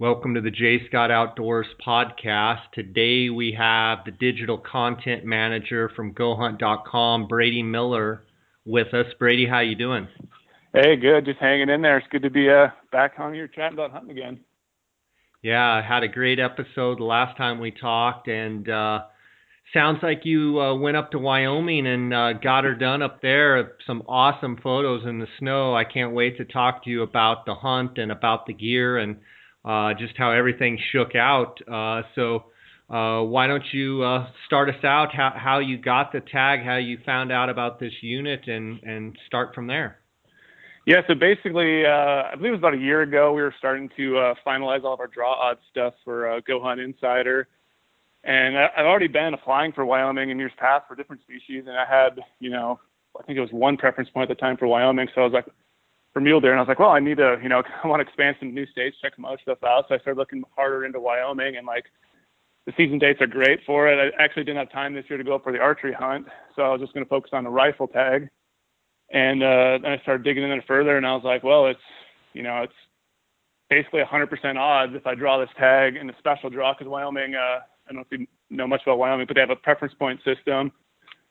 Welcome to the J Scott Outdoors podcast. Today we have the digital content manager from GoHunt.com, Brady Miller, with us. Brady, how you doing? Hey, good. Just hanging in there. It's good to be uh, back on here chatting about hunting again. Yeah, I had a great episode the last time we talked, and uh, sounds like you uh, went up to Wyoming and uh, got her done up there. Some awesome photos in the snow. I can't wait to talk to you about the hunt and about the gear and uh, just how everything shook out. Uh, so, uh, why don't you uh, start us out? How how you got the tag, how you found out about this unit, and and start from there. Yeah, so basically, I believe it was about a year ago, we were starting to finalize all of our draw odds stuff for Go Hunt Insider. And I, I've already been applying for Wyoming in years past for different species, and I had, you know, I think it was one preference point at the time for Wyoming. So I was like, for mule deer, and I was like, well, I need to, you know, I want to expand some new states, check some other stuff out. So I started looking harder into Wyoming, and like the season dates are great for it. I actually didn't have time this year to go up for the archery hunt, so I was just going to focus on the rifle tag. And uh, then I started digging in it further, and I was like, well, it's, you know, it's basically 100% odds if I draw this tag in the special draw because Wyoming, uh, I don't know if you know much about Wyoming, but they have a preference point system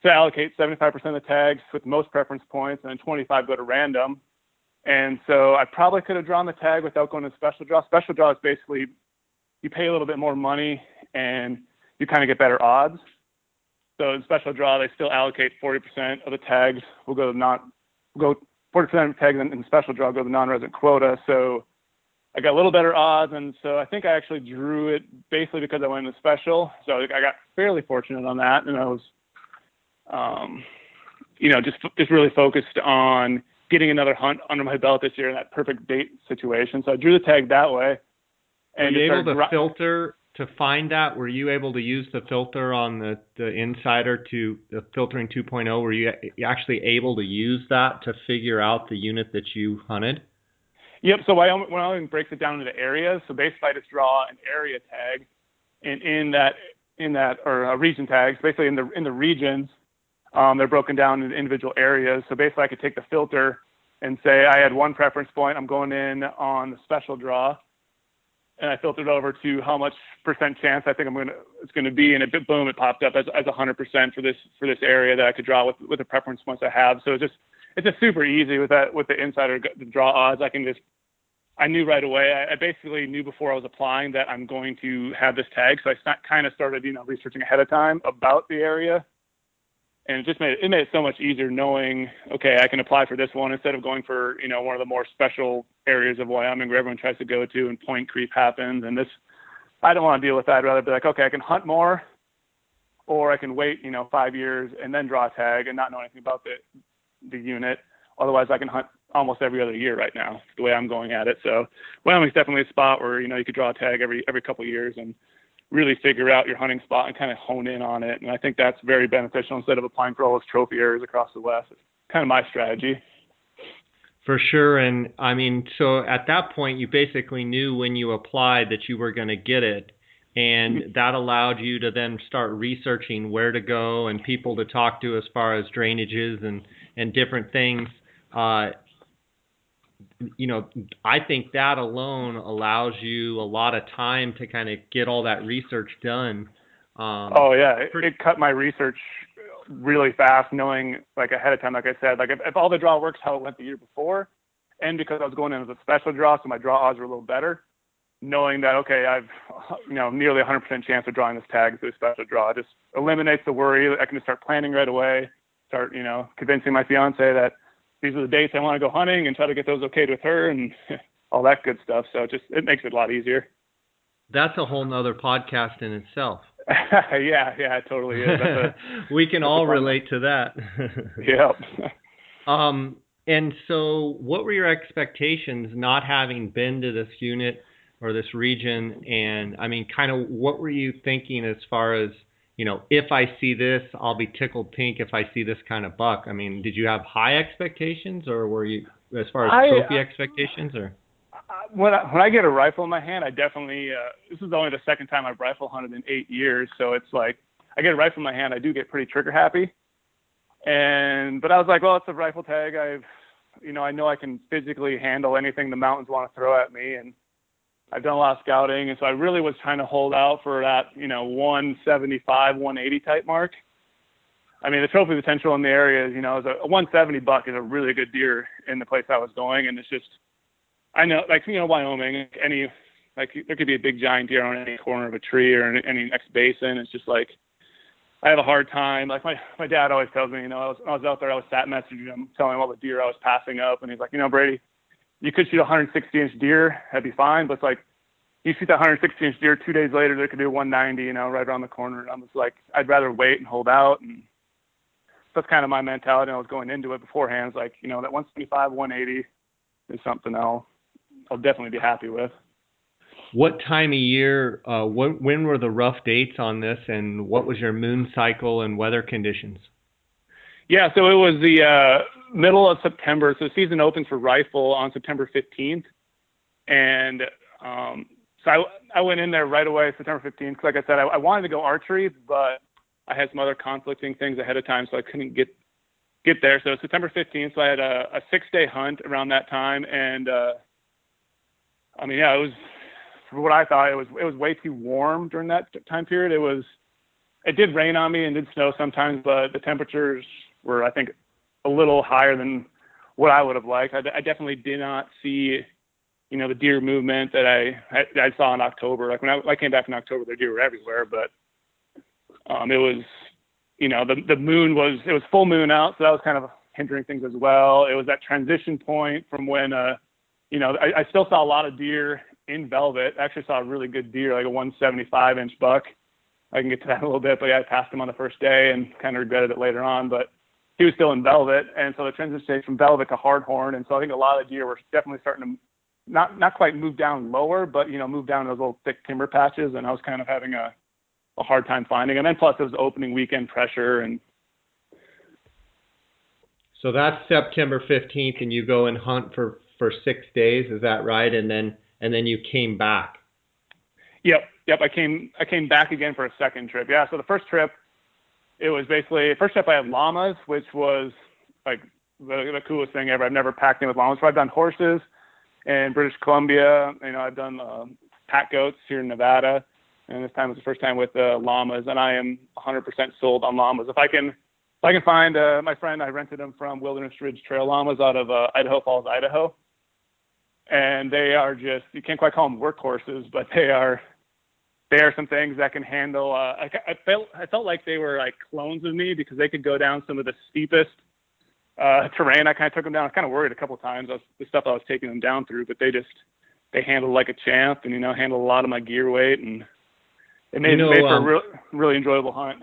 to allocate 75% of the tags with most preference points, and then 25 go to random. And so I probably could have drawn the tag without going to special draw. Special draw is basically you pay a little bit more money and you kind of get better odds. So in special draw, they still allocate 40% of the tags will go to not go 40% of the tags in, in special draw go to the non-resident quota. So I got a little better odds, and so I think I actually drew it basically because I went into special. So I got fairly fortunate on that, and I was, um, you know, just just really focused on getting another hunt under my belt this year in that perfect date situation. So I drew the tag that way. And Were you able to filter to find that? Were you able to use the filter on the, the Insider to the filtering 2.0? Were you actually able to use that to figure out the unit that you hunted? Yep. So Wyoming, Wyoming breaks it down into areas. So basically, I just draw an area tag, and in that in that or a region tags, basically in the in the regions, um, they're broken down into individual areas. So basically, I could take the filter and say I had one preference point. I'm going in on the special draw, and I filtered over to how much percent chance I think I'm gonna it's to be, and it boom, it popped up as as 100% for this for this area that I could draw with with the preference points I have. So it's just it's just super easy with that with the insider draw odds. I can just I knew right away. I, I basically knew before I was applying that I'm going to have this tag, so I kind of started you know researching ahead of time about the area and it just made it made it so much easier knowing okay I can apply for this one instead of going for you know one of the more special areas of Wyoming where everyone tries to go to and point creep happens. And this I don't want to deal with that. I'd rather be like okay I can hunt more or I can wait you know five years and then draw a tag and not know anything about the the unit. Otherwise I can hunt almost every other year right now the way I'm going at it. So Wyoming's definitely a spot where you know you could draw a tag every every couple of years and really figure out your hunting spot and kind of hone in on it. And I think that's very beneficial instead of applying for all those trophy areas across the West. It's kind of my strategy. For sure. And I mean, so at that point, you basically knew when you applied that you were going to get it. And mm-hmm. that allowed you to then start researching where to go and people to talk to as far as drainages and, and different things. Uh, you know, I think that alone allows you a lot of time to kind of get all that research done. Um, oh yeah, it, it cut my research really fast, knowing like ahead of time, like I said, like if, if all the draw works how it went the year before, and because I was going in as a special draw, so my draw odds were a little better. Knowing that okay, I've you know nearly 100% chance of drawing this tag through a special draw, it just eliminates the worry. I can just start planning right away. Start you know convincing my fiance that these are the dates I want to go hunting and try to get those okayed with her and all that good stuff. So it just it makes it a lot easier. That's a whole nother podcast in itself. yeah, yeah, it totally is. A, we can all relate to that. yep. Um, and so, what were your expectations not having been to this unit or this region? And I mean, kind of, what were you thinking as far as you know, if I see this, I'll be tickled pink if I see this kind of buck. I mean, did you have high expectations, or were you as far as I, trophy I, expectations, or? When I, when I get a rifle in my hand, I definitely uh, this is only the second time I've rifle hunted in eight years, so it's like I get a rifle in my hand, I do get pretty trigger happy. And but I was like, well, it's a rifle tag. I've you know I know I can physically handle anything the mountains want to throw at me, and I've done a lot of scouting, and so I really was trying to hold out for that, you know, 175, 180 type mark. I mean, the trophy potential in the area is, you know, is a, a 170 buck is a really good deer in the place I was going, and it's just, I know, like you know, Wyoming, any like there could be a big giant deer on any corner of a tree or any, any next basin. It's just like I have a hard time. Like my my dad always tells me, you know, I was, I was out there, I was sat messaging him, telling him all the deer I was passing up, and he's like, you know, Brady, you could shoot a 160 inch deer, that'd be fine, but it's like you shoot that 160 inch deer two days later, there could be a 190, you know, right around the corner. And I'm just like, I'd rather wait and hold out. And that's kind of my mentality. I was going into it beforehand. It's like, you know, that 175, 180 is something I'll, I'll definitely be happy with. What time of year, uh, when, when were the rough dates on this and what was your moon cycle and weather conditions? Yeah, so it was the uh, middle of September. So the season opens for rifle on September 15th. And um, so I, I went in there right away, September 15th. Cause like I said, I, I wanted to go archery, but I had some other conflicting things ahead of time, so I couldn't get get there. So September 15th, so I had a, a six day hunt around that time, and uh, I mean, yeah, it was for what I thought it was it was way too warm during that time period. It was it did rain on me and did snow sometimes, but the temperatures were I think a little higher than what I would have liked. I, I definitely did not see you know, the deer movement that I, I, I saw in October. Like when I, I came back in October, the deer were everywhere, but um, it was, you know, the the moon was it was full moon out, so that was kind of hindering things as well. It was that transition point from when, uh, you know, I, I still saw a lot of deer in velvet. I actually saw a really good deer, like a 175 inch buck. I can get to that a little bit, but yeah, I passed him on the first day and kind of regretted it later on. But he was still in velvet, and so the transition stage from velvet to hardhorn, and so I think a lot of deer were definitely starting to not not quite move down lower, but you know, move down those little thick timber patches, and I was kind of having a a hard time finding them. And plus, it was opening weekend pressure, and so that's September fifteenth, and you go and hunt for for six days. Is that right? And then and then you came back. Yep, yep. I came I came back again for a second trip. Yeah. So the first trip, it was basically first trip I had llamas, which was like the, the coolest thing ever. I've never packed in with llamas. So I've done horses in British Columbia. You know, I've done uh, pack goats here in Nevada, and this time was the first time with uh, llamas, and I am 100% sold on llamas. If I can, if I can find uh, my friend, I rented them from Wilderness Ridge Trail Llamas out of uh, Idaho Falls, Idaho, and they are just you can't quite call them workhorses, but they are they are some things that can handle. Uh, I, I felt I felt like they were like clones of me because they could go down some of the steepest uh, terrain. I kind of took them down. I was kind of worried a couple of times of the stuff I was taking them down through, but they just they handled like a champ, and you know handled a lot of my gear weight, and it made, you know, made for um, a real, really enjoyable hunt.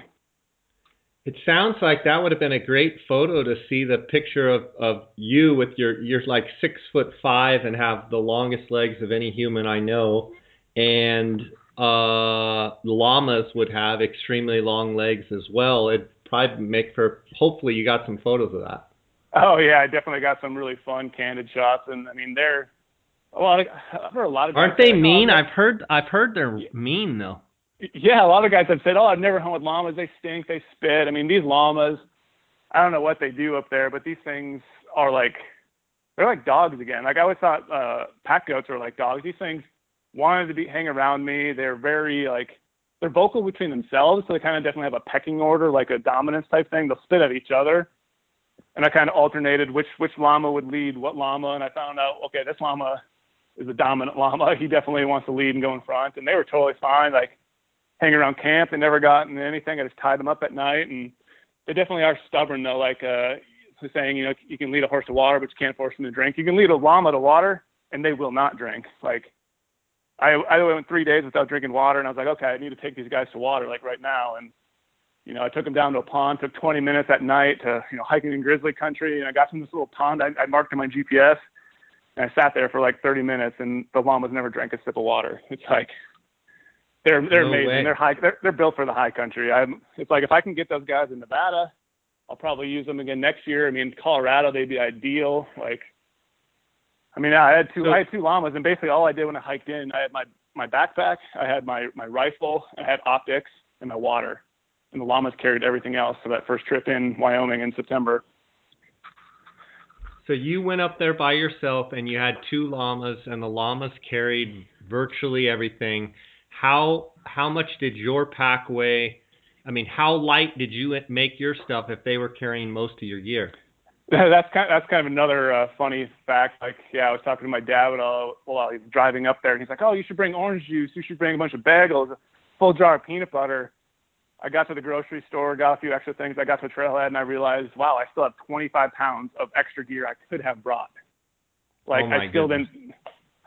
It sounds like that would have been a great photo to see the picture of, of you with your you're like six foot five and have the longest legs of any human I know, and uh, llamas would have extremely long legs as well. It probably make for hopefully you got some photos of that. Oh yeah, I definitely got some really fun candid shots, and I mean they're well, I've heard a lot of. Aren't they mean? I've heard I've heard they're mean though. Yeah, a lot of guys have said, "Oh, I've never hung with llamas. They stink. They spit." I mean, these llamas, I don't know what they do up there, but these things are like they're like dogs again. Like I always thought uh pack goats were like dogs. These things wanted to be hang around me. They're very like they're vocal between themselves, so they kind of definitely have a pecking order, like a dominance type thing. They'll spit at each other and I kind of alternated which which llama would lead what llama, and I found out okay, this llama is a dominant llama. He definitely wants to lead and go in front, and they were totally fine. Like hanging around camp, they never got into anything. I just tied them up at night, and they definitely are stubborn though. Like uh, saying, you know, you can lead a horse to water, but you can't force them to drink. You can lead a llama to water, and they will not drink. Like I I went three days without drinking water, and I was like, okay, I need to take these guys to water like right now, and you know, I took them down to a pond, took 20 minutes at night to, you know, hiking in grizzly country. And I got to this little pond I, I marked in my GPS. And I sat there for like 30 minutes and the llamas never drank a sip of water. It's like, they're, they're no amazing. Way. They're high, they're, they're built for the high country. I'm, it's like, if I can get those guys in Nevada, I'll probably use them again next year. I mean, Colorado, they'd be ideal. Like, I mean, I had two, so, I had two llamas and basically all I did when I hiked in, I had my, my backpack, I had my, my rifle, I had optics and my water and the llamas carried everything else for that first trip in Wyoming in September. So you went up there by yourself and you had two llamas and the llamas carried virtually everything. How how much did your pack weigh? I mean, how light did you make your stuff if they were carrying most of your gear? that's kind of, that's kind of another uh, funny fact. Like, yeah, I was talking to my dad while, while he was driving up there, and he's like, "Oh, you should bring orange juice. You should bring a bunch of bagels, a full jar of peanut butter." I got to the grocery store, got a few extra things. I got to the trailhead, and I realized, wow, I still have 25 pounds of extra gear I could have brought. Like, oh I still goodness. didn't.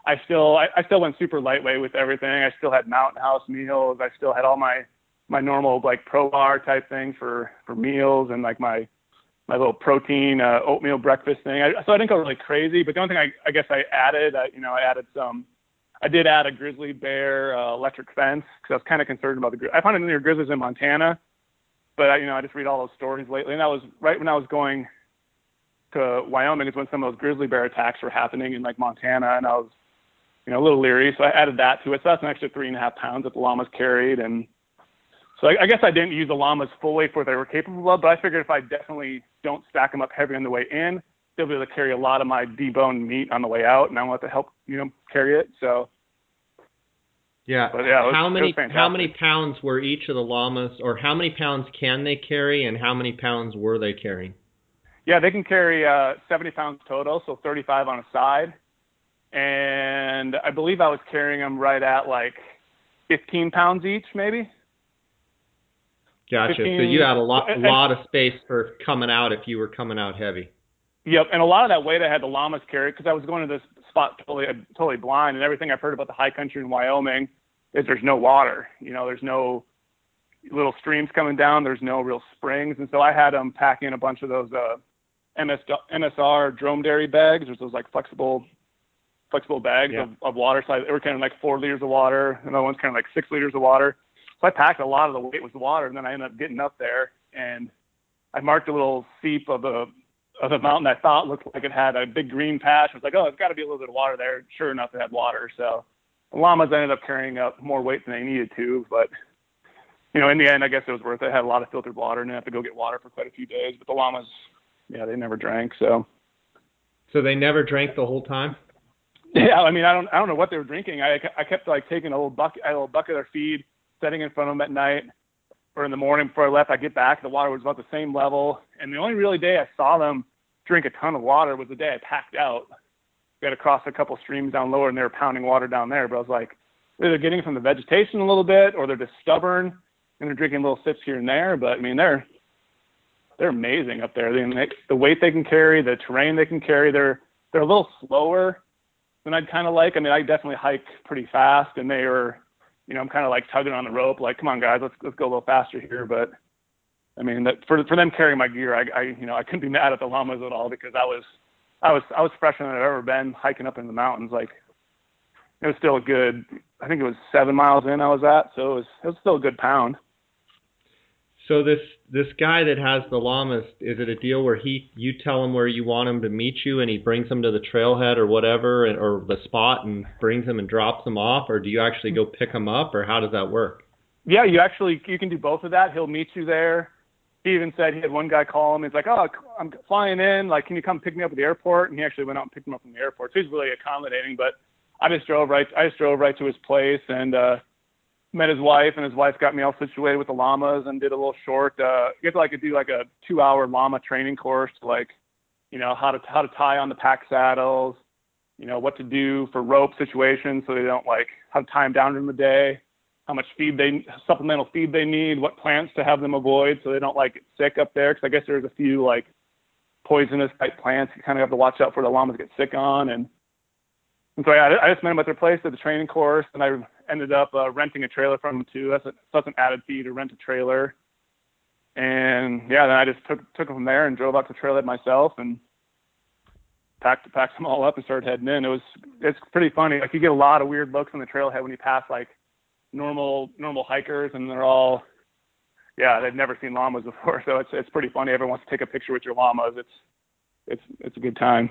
I still, I, I still went super lightweight with everything. I still had mountain house meals. I still had all my my normal like pro bar type things for for meals and like my my little protein uh, oatmeal breakfast thing. I, so I didn't go really crazy, but the only thing I, I guess I added, uh, you know, I added some. I did add a grizzly bear uh, electric fence because I was kind of concerned about the. I found near grizzlies in Montana, but I, you know, I just read all those stories lately, and that was right when I was going to Wyoming is when some of those grizzly bear attacks were happening in like Montana, and I was, you know, a little leery, so I added that to it. So that's an extra three and a half pounds that the llamas carried, and so I, I guess I didn't use the llamas fully for what they were capable of, but I figured if I definitely don't stack them up heavy on the way in, they'll be able to carry a lot of my deboned meat on the way out, and I want to help you know carry it. So yeah, but yeah, was, how many how many pounds were each of the llamas, or how many pounds can they carry, and how many pounds were they carrying? Yeah, they can carry uh, 70 pounds total, so 35 on a side, and I believe I was carrying them right at like 15 pounds each, maybe. Gotcha. 15, so you had a lot, a lot of space for coming out if you were coming out heavy. Yep, and a lot of that weight I had the llamas carry because I was going to this spot totally, totally blind, and everything I've heard about the high country in Wyoming is there's no water. You know, there's no little streams coming down. There's no real springs, and so I had them pack in a bunch of those uh, MS, MSR dromedary bags. There's those like flexible, flexible bags yeah. of, of water. So they were kind of like four liters of water. Another one's kind of like six liters of water. So I packed a lot of the weight with water, and then I ended up getting up there, and I marked a little seep of the of the mountain I thought looked like it had a big green patch. I was like, oh, it's got to be a little bit of water there. Sure enough, it had water. So the llamas ended up carrying up more weight than they needed to, but you know, in the end, I guess it was worth it. I had a lot of filtered water, and I had to go get water for quite a few days. But the llamas, yeah, they never drank. So, so they never drank the whole time. Yeah, I mean, I don't, I don't know what they were drinking. I, I kept like taking a little bucket, a little bucket of their feed, setting in front of them at night or in the morning before I left. I get back, the water was about the same level, and the only really day I saw them drink a ton of water was the day I packed out. We had to cross a couple streams down lower, and they were pounding water down there. But I was like, they're getting from the vegetation a little bit, or they're just stubborn and they're drinking little sips here and there. But I mean, they're they're amazing up there. They, the weight they can carry, the terrain they can carry. They're they're a little slower than I'd kind of like. I mean, I definitely hike pretty fast, and they are, you know, I'm kind of like tugging on the rope, like, come on, guys, let's let's go a little faster here. But I mean, that for for them carrying my gear, I, I you know I couldn't be mad at the llamas at all because I was I was I was fresher than I've ever been hiking up in the mountains. Like it was still a good, I think it was seven miles in I was at, so it was it was still a good pound. So this this guy that has the llamas, is it a deal where he you tell him where you want him to meet you, and he brings them to the trailhead or whatever, and, or the spot, and brings them and drops them off, or do you actually go pick them up, or how does that work? Yeah, you actually you can do both of that. He'll meet you there. He even said he had one guy call him. He's like, "Oh, I'm flying in. Like, can you come pick me up at the airport?" And he actually went out and picked him up from the airport. So he's really accommodating. But I just drove right. I just drove right to his place and uh, met his wife, and his wife got me all situated with the llamas and did a little short. Uh, you have to like do like a two-hour llama training course, like, you know, how to how to tie on the pack saddles, you know, what to do for rope situations so they don't like tie them down during the day how much feed they supplemental feed they need, what plants to have them avoid so they don't like get sick up there. Because I guess there's a few like poisonous type plants you kind of have to watch out for the llamas get sick on. And and so yeah, I just met them at their place at the training course, and I ended up uh, renting a trailer from them too. That's a, that's an added fee to rent a trailer. And yeah, then I just took took them from there and drove out to trailhead myself and packed packed them all up and started heading in. It was it's pretty funny. Like you get a lot of weird looks on the trailhead when you pass like normal normal hikers, and they're all yeah they've never seen llamas before, so it's it's pretty funny. Everyone wants to take a picture with your llamas. It's it's it's a good time.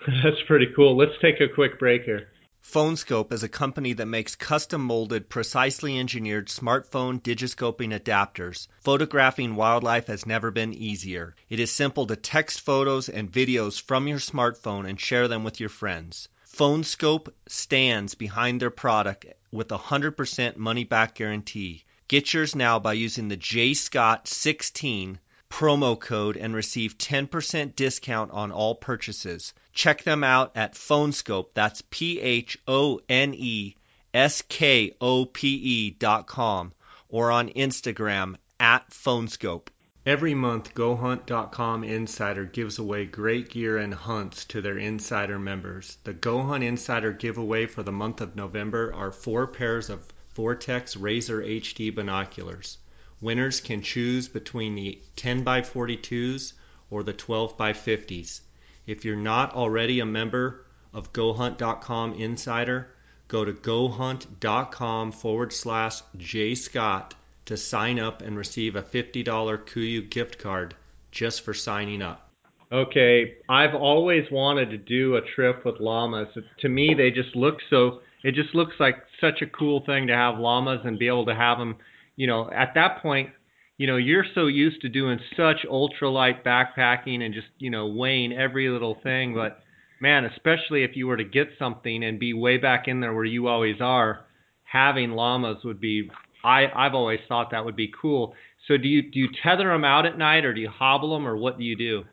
That's pretty cool. Let's take a quick break here. PhoneSkope is a company that makes custom molded, precisely engineered smartphone digiscoping adapters. Photographing wildlife has never been easier. It is simple to text photos and videos from your smartphone and share them with your friends. PhoneSkope stands behind their product with a 100% money back guarantee. Get yours now by using the JScott16 promo code and receive 10% discount on all purchases. Check them out at PhoneSkope. That's P H O N E S K O P E dot com or on Instagram at PhoneSkope. Every month, GoHunt.com Insider gives away great gear and hunts to their Insider members. The GoHunt Insider giveaway for the month of November are four pairs of Vortex Razor HD binoculars. Winners can choose between the 10 by 42s or the 12 by 50s. If you're not already a member of GoHunt.com Insider, go to GoHunt.com forward slash jscott to sign up and receive a $50 KUIU gift card just for signing up. Okay, I've always wanted to do a trip with llamas. To me, they just look so. It just looks like such a cool thing to have llamas and be able to have them. You know, at that point, you know, you're so used to doing such ultralight backpacking and just you know weighing every little thing. But man, especially if you were to get something and be way back in there where you always are, having llamas would be I I've always thought that would be cool. So do you do you tether them out at night, or do you hobble them, or what do you do?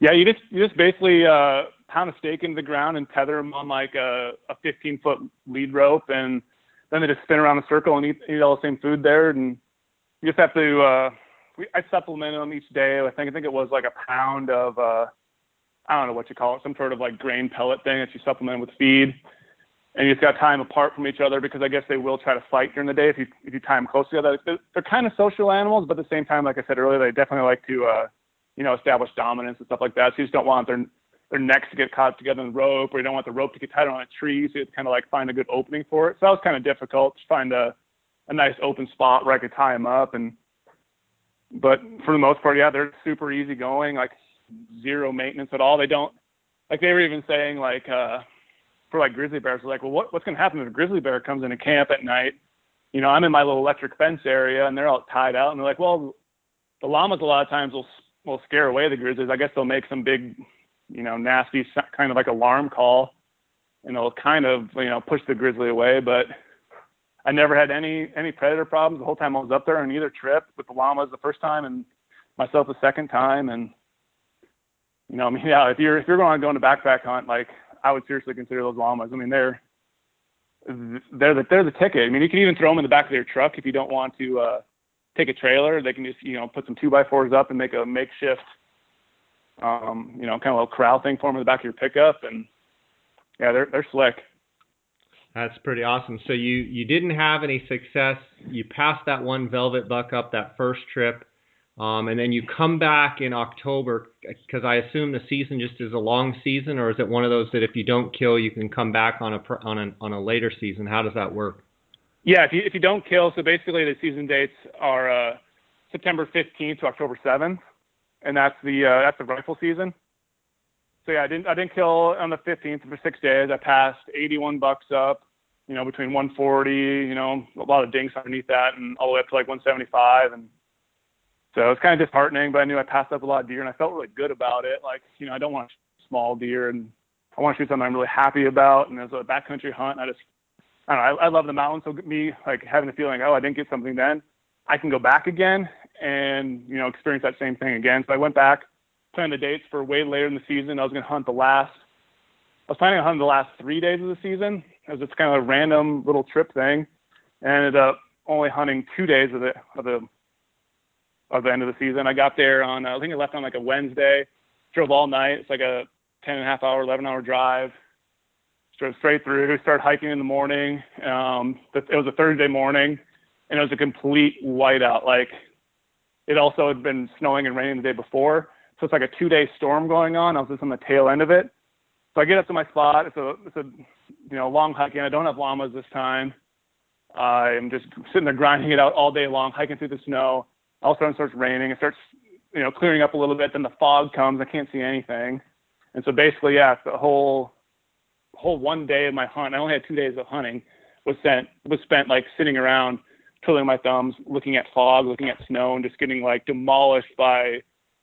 Yeah, you just you just basically uh, pound a stake into the ground and tether them on like a, a 15 foot lead rope, and then they just spin around a circle and eat, eat all the same food there. And you just have to. Uh, we, I supplemented them each day. I think I think it was like a pound of uh, I don't know what you call it, some sort of like grain pellet thing that you supplement with feed and you just got them apart from each other because I guess they will try to fight during the day if you if you them close together. They're, they're kind of social animals, but at the same time, like I said earlier, they definitely like to uh, you know establish dominance and stuff like that. So you just don't want their their necks to get caught together in the rope, or you don't want the rope to get tied on a tree. So you have to kind of like find a good opening for it. So that was kind of difficult to find a a nice open spot where I could tie them up. And but for the most part, yeah, they're super easy going, like zero maintenance at all. They don't like they were even saying like. uh for like grizzly bears, like, well, what, what's going to happen if a grizzly bear comes into camp at night? You know, I'm in my little electric fence area and they're all tied out, and they're like, well, the llamas a lot of times will will scare away the grizzlies. I guess they'll make some big, you know, nasty kind of like alarm call, and it'll kind of you know push the grizzly away. But I never had any any predator problems the whole time I was up there on either trip with the llamas the first time and myself the second time. And you know, I mean, yeah, if you're if you're going to go on a backpack hunt, like I would seriously consider those llamas. I mean, they're they're the they're the ticket. I mean, you can even throw them in the back of your truck if you don't want to uh, take a trailer. They can just you know put some two by fours up and make a makeshift, um, you know, kind of a little corral thing for them in the back of your pickup, and yeah, they're they're slick. That's pretty awesome. So you you didn't have any success. You passed that one velvet buck up that first trip. Um, and then you come back in October because I assume the season just is a long season, or is it one of those that if you don't kill, you can come back on a on a on a later season? How does that work? Yeah, if you if you don't kill, so basically the season dates are uh, September 15th to October 7th, and that's the uh, that's the rifle season. So yeah, I didn't I didn't kill on the 15th for six days. I passed 81 bucks up, you know, between 140, you know, a lot of dinks underneath that, and all the way up to like 175, and so it was kind of disheartening, but I knew I passed up a lot of deer and I felt really good about it. Like, you know, I don't want small deer and I want to shoot something I'm really happy about. And as a backcountry hunt, I just, I don't know, I, I love the mountains. So me like having the feeling, oh, I didn't get something then, I can go back again and, you know, experience that same thing again. So I went back, planned the dates for way later in the season. I was going to hunt the last, I was planning on hunting the last three days of the season. It was just kind of a random little trip thing. And ended up only hunting two days of the, of the of the end of the season. I got there on, I think I left on like a Wednesday, drove all night. It's like a 10 and a half hour, 11 hour drive. Drove straight through, started hiking in the morning. Um, it was a Thursday morning and it was a complete whiteout. Like it also had been snowing and raining the day before. So it's like a two day storm going on. I was just on the tail end of it. So I get up to my spot. It's a, it's a, you know, long hike, and I don't have llamas this time. I'm just sitting there grinding it out all day long, hiking through the snow all of a sudden it starts raining. It starts, you know, clearing up a little bit. Then the fog comes. I can't see anything. And so basically, yeah, the whole whole one day of my hunt. I only had two days of hunting. Was spent was spent like sitting around, twiddling my thumbs, looking at fog, looking at snow, and just getting like demolished by.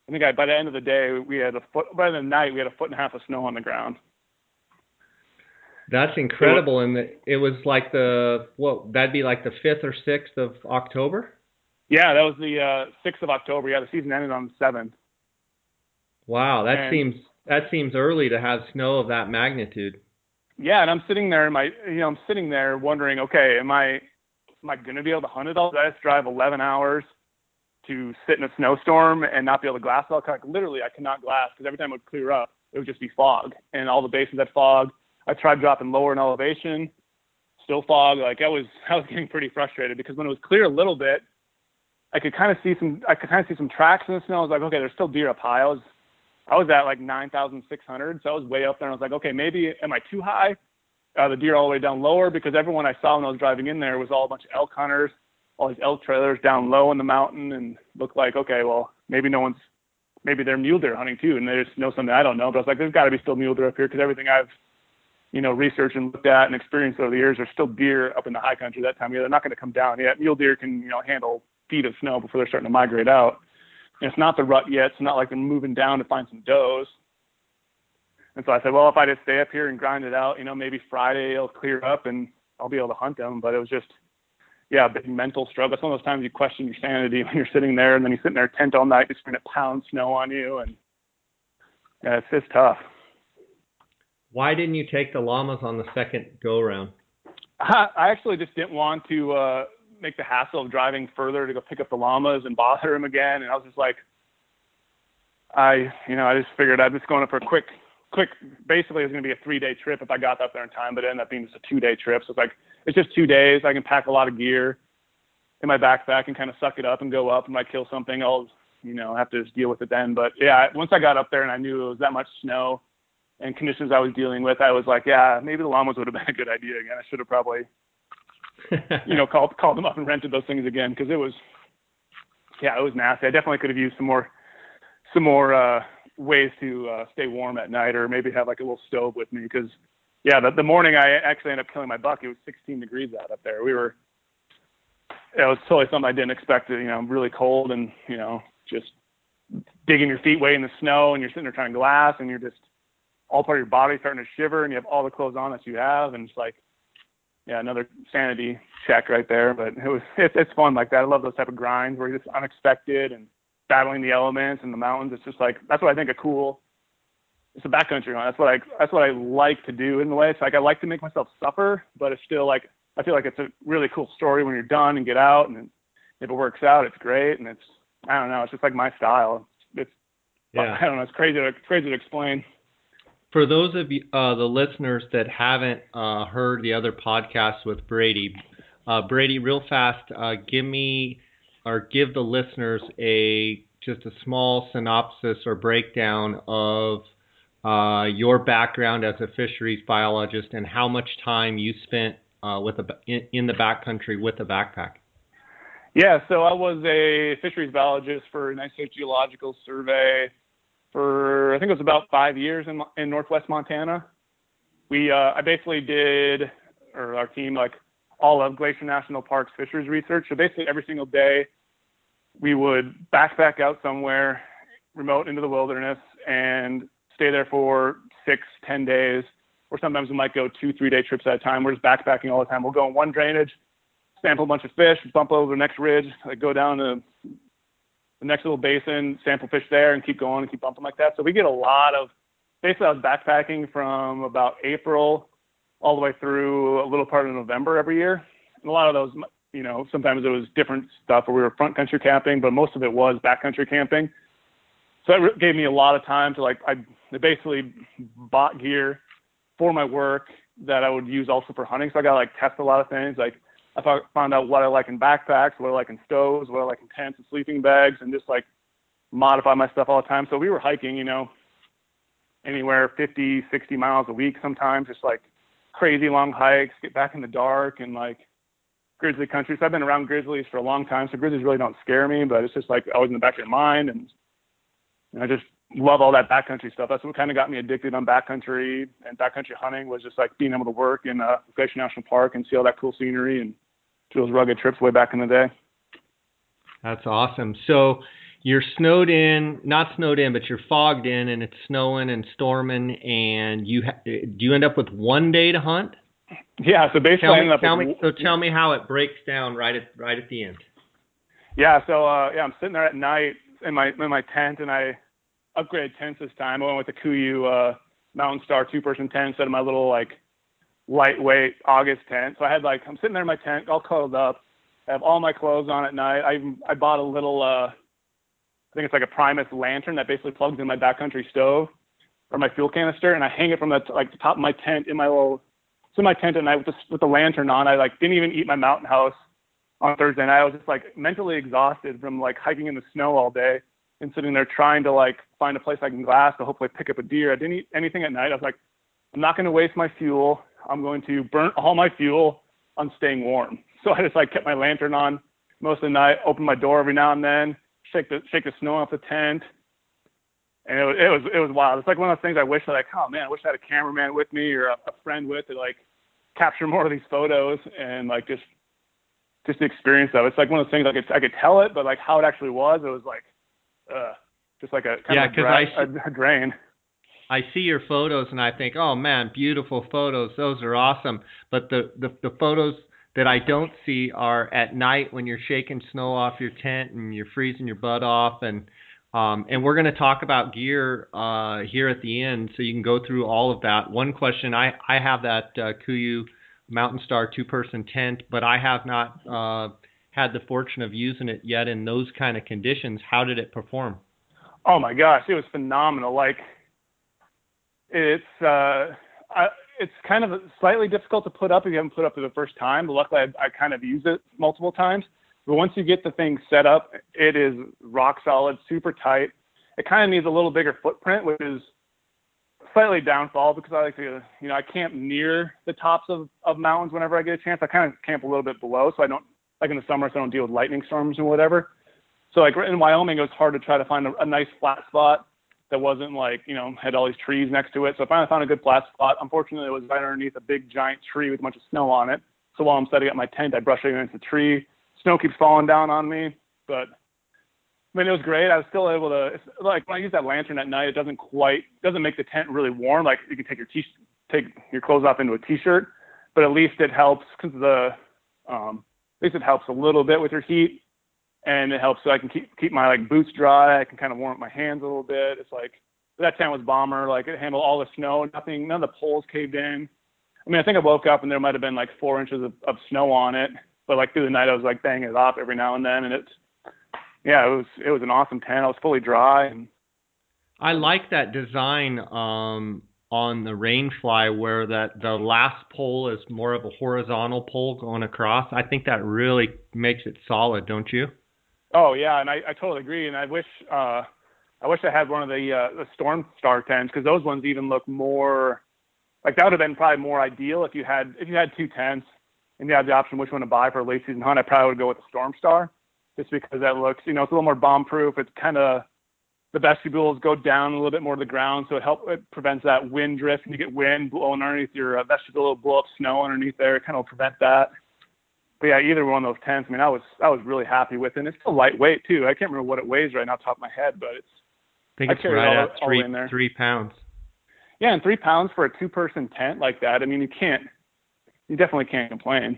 I think I, by the end of the day we had a foot. By the night we had a foot and a half of snow on the ground. That's incredible, and it was like the what? That'd be like the fifth or sixth of October. Yeah, that was the uh, sixth of October. Yeah, the season ended on the seventh. Wow, that and, seems that seems early to have snow of that magnitude. Yeah, and I'm sitting there, my you know, I'm sitting there wondering, okay, am I am I going to be able to hunt it all? Did I just drive 11 hours to sit in a snowstorm and not be able to glass all? Like, literally, I cannot glass because every time it would clear up, it would just be fog, and all the basins had fog. I tried dropping lower in elevation, still fog. Like I was, I was getting pretty frustrated because when it was clear a little bit, I could kind of see some, I could kind of see some tracks in the snow. I was like, okay, there's still deer up high. I was, I was at like 9,600, so I was way up there. And I was like, okay, maybe am I too high? Uh, the deer all the way down lower because everyone I saw when I was driving in there was all a bunch of elk hunters, all these elk trailers down low in the mountain, and looked like okay, well maybe no one's, maybe they're mule deer hunting too, and they just know something I don't know. But I was like, there's got to be still mule deer up here because everything I've you know, researched and looked at and experienced over the years, there's still deer up in the high country that time of year. They're not going to come down yet. Mule deer can, you know, handle feet of snow before they're starting to migrate out. And it's not the rut yet. It's not like they're moving down to find some does. And so I said, well, if I just stay up here and grind it out, you know, maybe Friday it'll clear up and I'll be able to hunt them. But it was just, yeah, a big mental struggle. It's one of those times you question your sanity when you're sitting there and then you're sitting there tent all night, just going to pound snow on you. And yeah, it's just tough. Why didn't you take the llamas on the second go around? I actually just didn't want to uh, make the hassle of driving further to go pick up the llamas and bother them again. And I was just like, I, you know, I just figured I'm just going up for a quick, quick. Basically, it was going to be a three day trip if I got up there in time, but it ended up being just a two day trip. So it's like it's just two days. I can pack a lot of gear in my backpack and kind of suck it up and go up. And I kill something, I'll, you know, have to just deal with it then. But yeah, once I got up there and I knew it was that much snow and conditions I was dealing with, I was like, yeah, maybe the llamas would have been a good idea again. I should have probably, you know, called called them up and rented those things again because it was, yeah, it was nasty. I definitely could have used some more, some more uh, ways to uh, stay warm at night, or maybe have like a little stove with me because, yeah, the, the morning I actually ended up killing my buck. It was 16 degrees out up there. We were, it was totally something I didn't expect. To, you know, really cold and you know just digging your feet way in the snow and you're sitting there trying to glass and you're just all part of your body starting to shiver and you have all the clothes on that you have and it's like yeah another sanity check right there but it was it's, it's fun like that i love those type of grinds where it's unexpected and battling the elements and the mountains it's just like that's what i think a cool it's a backcountry hunt that's what i that's what i like to do in the way. It's like i like to make myself suffer but it's still like i feel like it's a really cool story when you're done and get out and if it works out it's great. And it's i don't know it's just like my style. It's yeah. i don't know it's crazy to, it's crazy to explain. For those of you, uh, the listeners that haven't uh, heard the other podcasts with Brady, uh, Brady, real fast, uh, give me or give the listeners a just a small synopsis or breakdown of uh, your background as a fisheries biologist and how much time you spent uh, with a, in, in the backcountry with a backpack. Yeah, so I was a fisheries biologist for United Geological Survey for I think it was about five years in in Northwest Montana. We uh, I basically did, or our team like all of Glacier National Park's fisheries research. So basically every single day, we would backpack out somewhere remote into the wilderness and stay there for six, ten days, or sometimes we might go two, three day trips at a time. We're just backpacking all the time. We'll go in one drainage, sample a bunch of fish, bump over the next ridge, like go down to the next little basin, sample fish there, and keep going and keep bumping like that. So we get a lot of. Basically, I was backpacking from about April all the way through a little part of November every year. And a lot of those, you know, sometimes it was different stuff where we were front country camping, but most of it was backcountry camping. So that gave me a lot of time to like, I basically bought gear for my work that I would use also for hunting. So I got to like test a lot of things. Like I found out what I like in backpacks, what I like in stoves, what I like in tents and sleeping bags, and just like modify my stuff all the time. So we were hiking, you know, anywhere 50, 60 miles a week sometimes, just like crazy long hikes, get back in the dark and like grizzly country. So I've been around grizzlies for a long time. So grizzlies really don't scare me, but it's just like always in the back of your mind. And, and I just love all that backcountry stuff. That's what kind of got me addicted on backcountry and backcountry hunting was just like being able to work in uh, Glacier National Park and see all that cool scenery and do those rugged trips way back in the day. That's awesome. So you're snowed in, not snowed in, but you're fogged in, and it's snowing and storming, and you ha- do you end up with one day to hunt? Yeah, so basically, tell me, tell with, me, so tell me how it breaks down right at right at the end. Yeah, so uh, yeah, I'm sitting there at night in my in my tent, and I upgraded tents this time. I went with the Kuiu uh, Mountain Star two person tent instead of my little like lightweight August tent. So I had like I'm sitting there in my tent, all cuddled up. I have all my clothes on at night. I I bought a little uh, I think it's like a Primus lantern that basically plugs in my backcountry stove or my fuel canister, and I hang it from the like the top of my tent in my little it's in my tent at night with the with the lantern on. I like didn't even eat my mountain house on Thursday night. I was just like mentally exhausted from like hiking in the snow all day and sitting there trying to like find a place I can glass to hopefully pick up a deer. I didn't eat anything at night. I was like, I'm not going to waste my fuel. I'm going to burn all my fuel on staying warm. So I just like kept my lantern on most of the night, open my door every now and then, shake the shake the snow off the tent. And it was it was it was wild. It's like one of those things I wish that like, oh man, I wish I had a cameraman with me or a, a friend with to like capture more of these photos and like just just the experience of it. It's like one of those things I could I could tell it, but like how it actually was, it was like, uh, just like a kind Yeah, of a, dra- I a, a drain. I see your photos and I think, oh man, beautiful photos. Those are awesome. But the, the, the photos that I don't see are at night when you're shaking snow off your tent and you're freezing your butt off. And um, and we're going to talk about gear uh, here at the end, so you can go through all of that. One question I I have that uh, Kuiu Mountain Star two person tent, but I have not uh, had the fortune of using it yet in those kind of conditions. How did it perform? Oh my gosh, it was phenomenal. Like it's uh it's kind of slightly difficult to put up if you haven't put up for the first time, but luckily I, I kind of used it multiple times. But once you get the thing set up, it is rock solid, super tight. It kind of needs a little bigger footprint, which is slightly downfall because I like to, you know, I camp near the tops of, of mountains whenever I get a chance. I kind of camp a little bit below, so I don't, like in the summer, so I don't deal with lightning storms and whatever. So like in Wyoming, it was hard to try to find a, a nice flat spot that wasn't like, you know, had all these trees next to it. So I finally found a good flat spot. Unfortunately, it was right underneath a big giant tree with a bunch of snow on it. So while I'm setting up my tent, I brush against the tree. Snow keeps falling down on me, but I mean, it was great. I was still able to, like when I use that lantern at night, it doesn't quite, doesn't make the tent really warm. Like you can take your t, take your clothes off into a t-shirt, but at least it helps because the, um, at least it helps a little bit with your heat and it helps so I can keep keep my like boots dry. I can kind of warm up my hands a little bit. It's like that tent was bomber. Like it handled all the snow. Nothing. None of the poles caved in. I mean, I think I woke up and there might have been like four inches of, of snow on it, but like through the night I was like banging it off every now and then, and it's yeah, it was it was an awesome tent. I was fully dry and I like that design um, on the Rainfly where that the last pole is more of a horizontal pole going across. I think that really makes it solid, don't you? Oh yeah, and I, I totally agree. And I wish uh, I wish I had one of the uh, the Storm Star tents because those ones even look more like that would have been probably more ideal if you had if you had two tents and you had the option which one to buy for a late season hunt. I probably would go with the Storm Star just because that looks you know it's a little more bomb proof. It's kind of the vestibules go down a little bit more to the ground, so it help it prevents that wind drift. And you get wind blowing underneath your uh, vestibule, blow up snow underneath there. It kind of prevent that but yeah, either one of those tents. I mean, I was I was really happy with it. And it's still lightweight too. I can't remember what it weighs right now, top of my head, but it's. I think I it's right all- at three in there. three pounds. Yeah, and three pounds for a two-person tent like that. I mean, you can't. You definitely can't complain.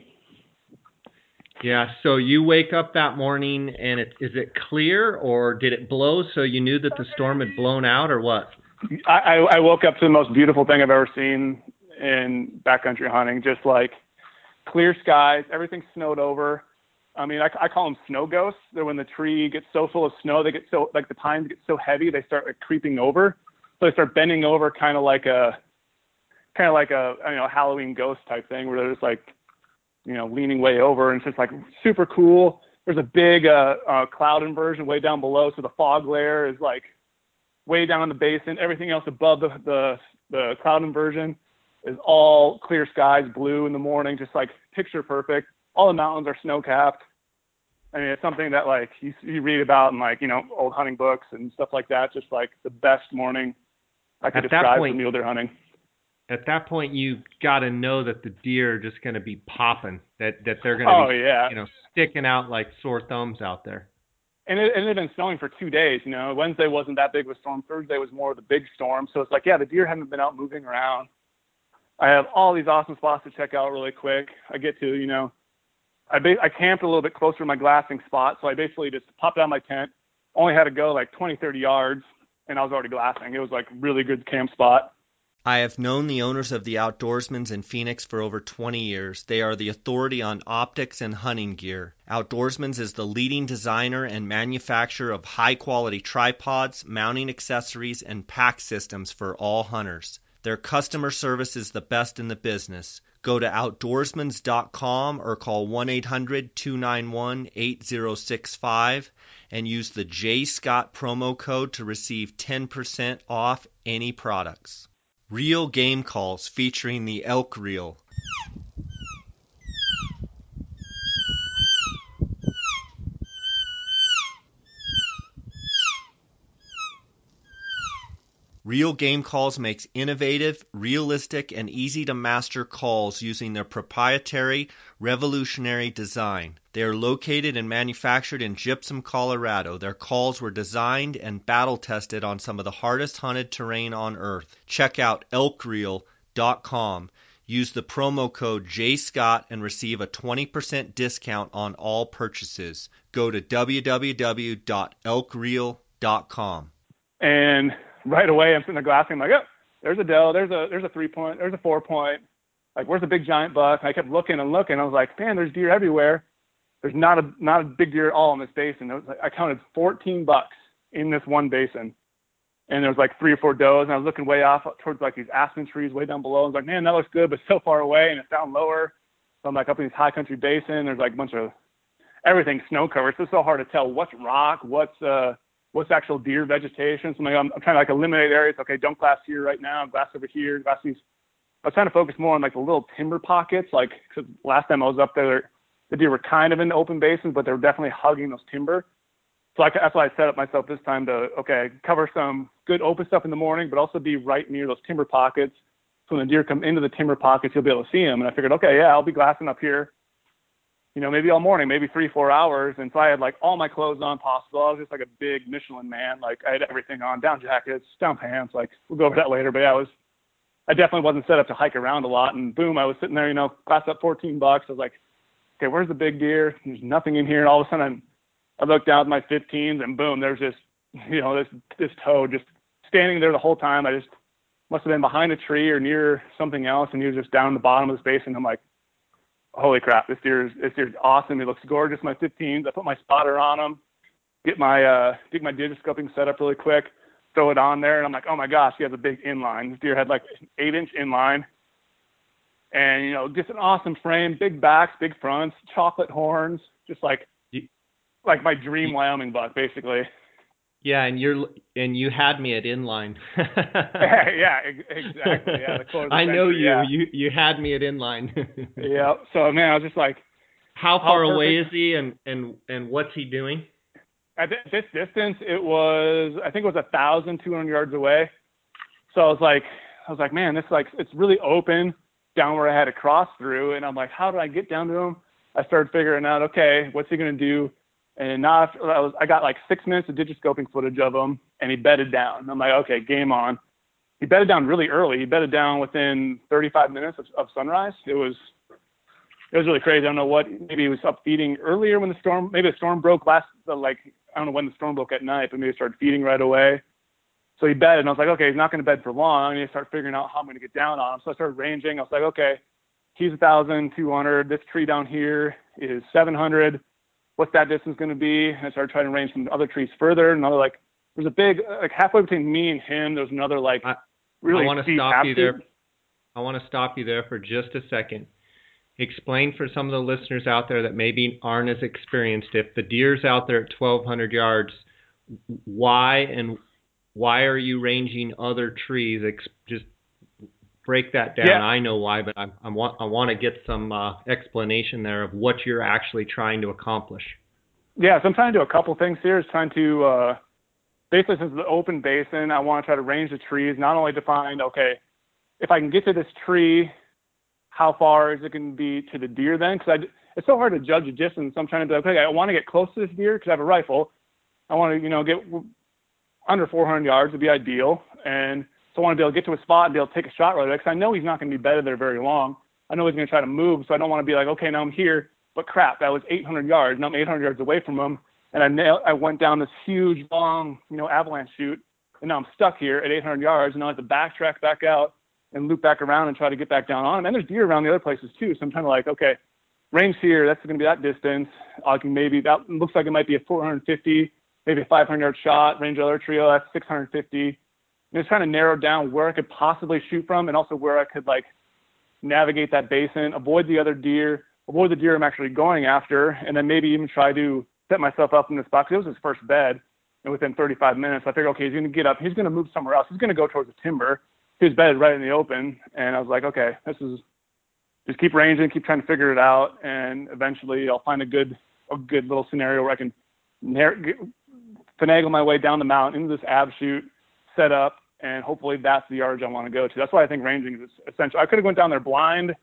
Yeah. So you wake up that morning and it is it clear or did it blow so you knew that the storm had blown out or what? I, I I woke up to the most beautiful thing I've ever seen in backcountry hunting. Just like clear skies, everything snowed over. I mean, I, I call them snow ghosts. They're when the tree gets so full of snow, they get so like the pines get so heavy, they start like creeping over. So they start bending over, kind of like a, kind of like a you know Halloween ghost type thing, where they're just like, you know, leaning way over, and it's just like super cool. There's a big uh, uh, cloud inversion way down below, so the fog layer is like way down in the basin. Everything else above the the, the cloud inversion is all clear skies, blue in the morning, just like picture perfect. All the mountains are snow capped. I mean, it's something that like you, you read about in like you know old hunting books and stuff like that. Just like the best morning I could At describe point- for mule deer hunting. At that point, you got to know that the deer are just going to be popping. That that they're going to Oh be yeah, you know sticking out like sore thumbs out there. and it, and it had been snowing for two days. You know, Wednesday wasn't that big of a storm. Thursday was more of the big storm. So it's like, yeah, the deer haven't been out moving around. I have all these awesome spots to check out really quick. I get to, you know, I ba- I camped a little bit closer to my glassing spot, so I basically just popped out my tent. Only had to go like 20, 30 yards, and I was already glassing. It was like really good camp spot. I have known the owners of the Outdoorsmans in Phoenix for over 20 years. They are the authority on optics and hunting gear. Outdoorsmans is the leading designer and manufacturer of high quality tripods, mounting accessories, and pack systems for all hunters. Their customer service is the best in the business. Go to outdoorsmans.com or call 1 800 291 8065 and use the J Scott promo code to receive 10% off any products. Real game calls featuring the elk reel. Real Game Calls makes innovative, realistic, and easy to master calls using their proprietary, revolutionary design. They are located and manufactured in Gypsum, Colorado. Their calls were designed and battle tested on some of the hardest hunted terrain on earth. Check out elkreel.com. Use the promo code JScott and receive a 20% discount on all purchases. Go to www.elkreel.com. And right away I'm sitting there glassing. I'm like, oh, there's a doe, there's a there's a three point, there's a four point. Like, where's the big giant buck? And I kept looking and looking. I was like, man, there's deer everywhere. There's not a not a big deer at all in this basin. Was I counted 14 bucks in this one basin, and there was like three or four does. And I was looking way off towards like these aspen trees way down below. I was like, man, that looks good, but so far away, and it's down lower. So I'm like up in this high country basin. There's like a bunch of everything snow covered. So it's so hard to tell what's rock, what's uh what's actual deer vegetation. So I'm, like, I'm trying to like eliminate areas. Okay, don't glass here right now. Glass over here. Glass these. I was trying to focus more on like the little timber pockets. Like cause last time I was up there, the deer were kind of in the open basins, but they were definitely hugging those timber. So I, that's why I set up myself this time to okay cover some good open stuff in the morning, but also be right near those timber pockets. So when the deer come into the timber pockets, you'll be able to see them. And I figured, okay, yeah, I'll be glassing up here you know, maybe all morning, maybe three, four hours. And so I had like all my clothes on possible. I was just like a big Michelin man. Like I had everything on, down jackets, down pants. Like we'll go over that later. But yeah, I was, I definitely wasn't set up to hike around a lot. And boom, I was sitting there, you know, class up 14 bucks. I was like, okay, where's the big deer? There's nothing in here. And all of a sudden I looked down at my 15s and boom, there's this, you know, this, this toad just standing there the whole time. I just must have been behind a tree or near something else. And he was just down in the bottom of the space. And I'm like, holy crap, this deer is this deer's awesome. He looks gorgeous. My 15s. I put my spotter on him, get my uh, get my digiscoping set up really quick, throw it on there, and I'm like, oh my gosh, he has a big inline. This deer had like an eight inch inline, and you know, just an awesome frame, big backs, big fronts, chocolate horns, just like like my dream Wyoming buck, basically. Yeah, and you're and you had me at inline. yeah, exactly. Yeah, I know you. Yeah. You you had me at inline. yeah. So man, I was just like, how far away is he, and and and what's he doing? At this distance, it was I think it was a thousand two hundred yards away. So I was like, I was like, man, this like it's really open down where I had to cross through, and I'm like, how do I get down to him? I started figuring out, okay, what's he gonna do? And not I was I got like six minutes of digiscoping footage of him, and he bedded down. I'm like, okay, game on. He bedded down really early. He bedded down within 35 minutes of, of sunrise. It was it was really crazy. I don't know what. Maybe he was up feeding earlier when the storm. Maybe the storm broke last. Like I don't know when the storm broke at night, but maybe he started feeding right away. So he bedded, and I was like, okay, he's not going to bed for long. I need to start figuring out how I'm going to get down on him. So I started ranging. I was like, okay, he's a 1,200. This tree down here is 700 what's that distance going to be? And I started trying to range some other trees further. Another like there's a big uh, like halfway between me and him. There's another like I, really. I want to stop you there. I want to stop you there for just a second. Explain for some of the listeners out there that maybe aren't as experienced. If the deer's out there at 1,200 yards, why and why are you ranging other trees? Just break that down. Yeah. I know why, but I, I want I want to get some uh, explanation there of what you're actually trying to accomplish. Yeah, so I'm trying to do a couple things here. Is trying to uh, basically since the open basin, I want to try to range the trees. Not only to find okay, if I can get to this tree, how far is it going to be to the deer then? Because it's so hard to judge the distance. So I'm trying to be like, okay, I want to get close to this deer because I have a rifle. I want to, you know, get under 400 yards would be ideal. And so I want to be able to get to a spot and be able to take a shot right away because I know he's not going to be bedded there very long. I know he's going to try to move, so I don't want to be like, okay, now I'm here, but crap, that was 800 yards. Now I'm 800 yards away from him, and I nailed, I went down this huge long, you know, avalanche chute, and now I'm stuck here at 800 yards, and now I have to backtrack back out and loop back around and try to get back down on him. And there's deer around the other places too, so I'm trying to like, okay, range here, that's going to be that distance. I can maybe that looks like it might be a 450, maybe a 500 yard shot. Range other trio, oh, that's 650. And just trying to narrow down where I could possibly shoot from, and also where I could like navigate that basin, avoid the other deer, avoid the deer I'm actually going after, and then maybe even try to set myself up in this spot. Cause it was his first bed, and within 35 minutes, I figured, okay, he's going to get up, he's going to move somewhere else, he's going to go towards the timber. His bed bedded right in the open, and I was like, okay, this is just keep ranging, keep trying to figure it out, and eventually I'll find a good a good little scenario where I can finagle my way down the mountain into this av chute, set up, and hopefully that's the yardage I want to go to. That's why I think ranging is essential. I could have went down there blind,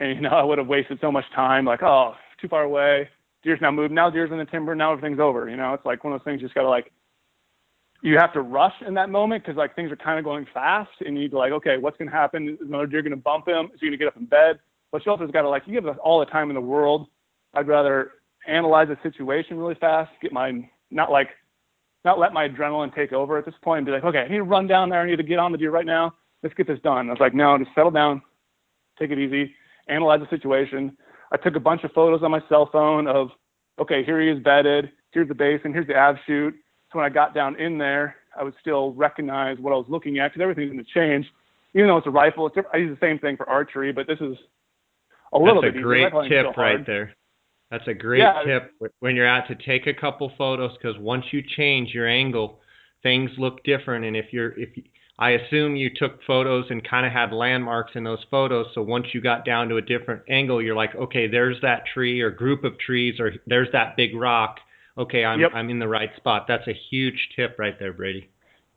and you know I would have wasted so much time. Like, oh, too far away. Deer's now moved. Now deer's in the timber. Now everything's over. You know, it's like one of those things. You just gotta like, you have to rush in that moment because like things are kind of going fast, and you need to like, okay, what's gonna happen? Is another deer gonna bump him? Is he gonna get up in bed? But you also got to like, you give us all the time in the world. I'd rather analyze the situation really fast, get my not like not let my adrenaline take over at this point and be like, okay, I need to run down there. I need to get on the deer right now. Let's get this done. I was like, no, just settle down, take it easy, analyze the situation. I took a bunch of photos on my cell phone of, okay, here he is bedded. Here's the basin. Here's the av chute. So when I got down in there, I would still recognize what I was looking at because everything's going to change. Even though it's a rifle, it's, I use the same thing for archery, but this is a little That's bit a great easier. tip right there. That's a great Yeah. tip when you're out to take a couple photos because once you change your angle, things look different. And if you're, if you, I assume you took photos and kind of had landmarks in those photos, so once you got down to a different angle, you're like, okay, there's that tree or group of trees, or there's that big rock. Okay, I'm Yep. I'm in the right spot. That's a huge tip right there, Brady.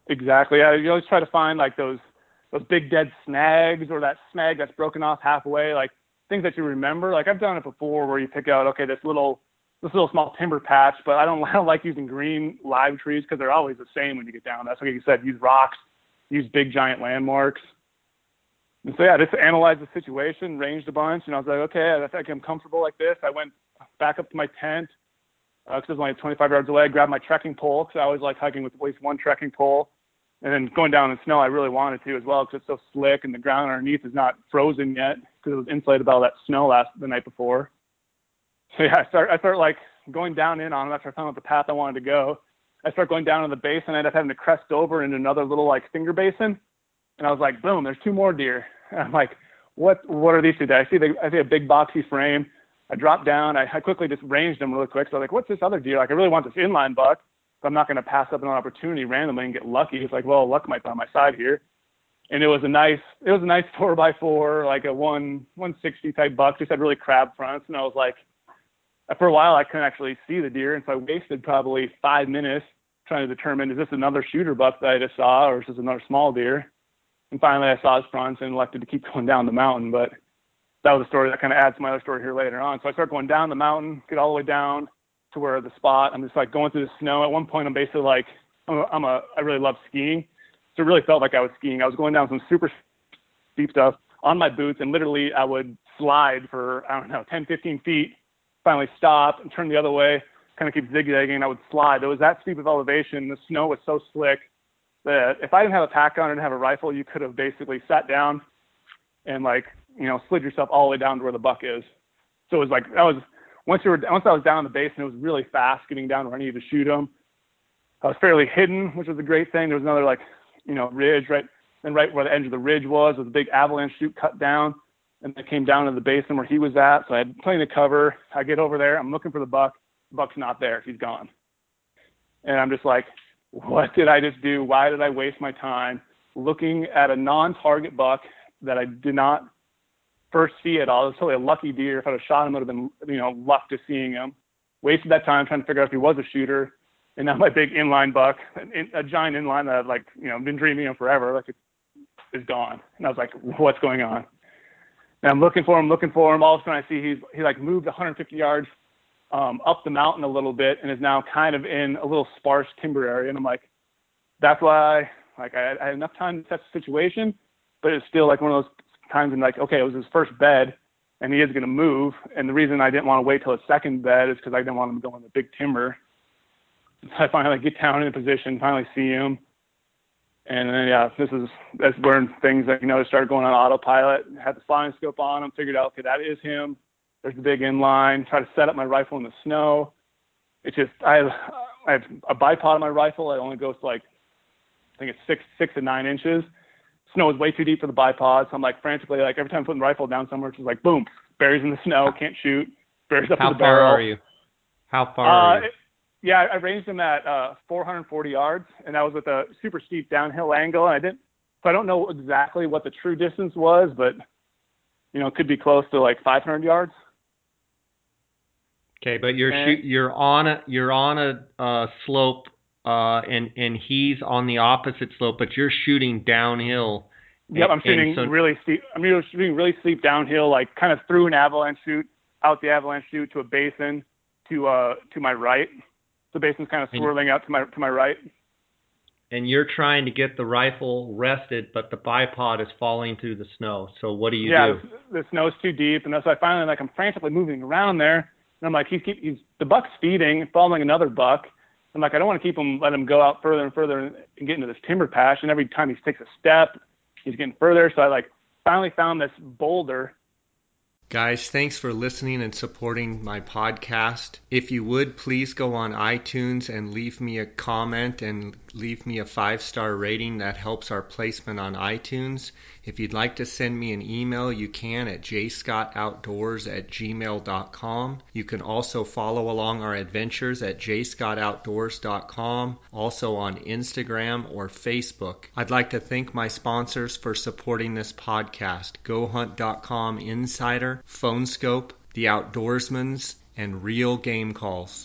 Exactly. Yeah, you always try to find like those those big dead snags or that snag that's broken off halfway, like things that you remember. Like I've done it before where you pick out okay this little this little small timber patch, but I don't I don't like using green live trees because they're always the same when you get down. That's what you said. Use rocks, use big giant landmarks. And so yeah, just analyze the situation, ranged a bunch, and I was like, okay, I think I'm comfortable like this. I went back up to my tent uh, because it was only 25 yards away. I grabbed my trekking pole because I always like hiking with at least one trekking pole. And then going down in the snow, I really wanted to as well because it's so slick and the ground underneath is not frozen yet because it was insulated by all that snow last the night before. So yeah, I start I start like going down in on them after I found out the path I wanted to go. I start going down in the basin. And I end up having to crest over into another little like finger basin, and I was like, boom, there's two more deer. And I'm like, what what are these two? I see the I see a big boxy frame. I dropped down. I, I quickly just ranged them really quick. So I like, what's this other deer? Like I really want this inline buck, I'm not going to pass up an opportunity randomly and get lucky. It's like, well, luck might be on my side here. And it was a nice, it was a nice four by four, like a one 160 type buck. Just had really crab fronts, and I was like, for a while I couldn't actually see the deer, and so I wasted probably five minutes trying to determine is this another shooter buck that I just saw, or is this another small deer? And finally, I saw his fronts and elected to keep going down the mountain. But that was a story that kind of adds to my other story here later on. So I start going down the mountain, get all the way down to where the spot. I'm just like going through the snow. At one point, I'm basically like, I'm a, I'm a I really love skiing, so it really felt like I was skiing. I was going down some super steep stuff on my boots, and literally I would slide for I don't know 10, 15 feet, finally stop and turn the other way, kind of keep zigzagging. I would slide. It was that steep of elevation. The snow was so slick that if I didn't have a pack on and have a rifle, you could have basically sat down and like you know slid yourself all the way down to where the buck is. So it was like that was once you were once I was down in the basin, it was really fast getting down where I needed to shoot him. I was fairly hidden, which was a great thing. There was another like you know ridge right and right where the edge of the ridge was was a big avalanche chute cut down, and I came down to the basin where he was at. So I had plenty of cover. I get over there. I'm looking for the buck. The buck's not there. He's gone. And I'm just like, what did I just do? Why did I waste my time looking at a non-target buck that I did not first see at all? It was totally a lucky deer. If I'd have shot him, it would have been, you know, luck to seeing him. Wasted that time trying to figure out if he was a shooter. And now my big inline buck, a, giant inline that I've like, you know, been dreaming of forever, like it is gone. And I was like, what's going on? And I'm looking for him, looking for him. All of a sudden I see he's he like moved 150 yards um, up the mountain a little bit and is now kind of in a little sparse timber area. And I'm like, that's why like I, I had enough time to test the situation, but it's still like one of those times and like, okay, it was his first bed and he is going to move. And the reason I didn't want to wait till his second bed is because I didn't want him to go the big timber. So I finally get down in a position, finally see him. And then yeah, this is that's where things that you know started going on autopilot. Had the flying scope on him, figured out okay that is him. There's the big inline. Try to set up my rifle in the snow. It's just I have I have a bipod on my rifle. It only goes to like I think it's six six to nine inches. Snow is way too deep for the bipod, so I'm like frantically like every time I'm putting the rifle down somewhere, it's just like boom, buries in the snow, can't shoot, buries up How in the barrel. How far are you? How far Uh, are you? it- yeah, I ranged him at uh, 440 yards, and that was with a super steep downhill angle. And I didn't, so I don't know exactly what the true distance was, but you know, it could be close to like 500 yards. Okay, but you're and- shoot, you're on a you're on a uh, slope, uh, and and he's on the opposite slope, but you're shooting downhill. Yep, I'm shooting so- really steep. I'm shooting really steep downhill, like kind of through an avalanche chute, out the avalanche chute to a basin, to uh to my right. The basin's kind of swirling out to my to my right. and you're trying to get the rifle rested, but the bipod is falling through the snow. So what do you yeah, do? The, the snow's too deep, and so I finally like I'm frantically moving around there, and I'm like he's keep he's the buck's feeding, following another buck. I'm like I don't want to keep him, let him go out further and further and, get into this timber patch, and every time he takes a step, he's getting further. So I like finally found this boulder Guys, thanks for listening and supporting my podcast. If you would, please go on iTunes and leave me a comment and leave me a five star rating. That helps our placement on iTunes. If you'd like to send me an email, you can at jscottoutdoors at gmail.com. You can also follow along our adventures at jscottoutdoors.com, also on Instagram or Facebook. I'd like to thank my sponsors for supporting this podcast GoHunt.com Insider, PhoneSkope, The Outdoorsmans, and Real Game Calls.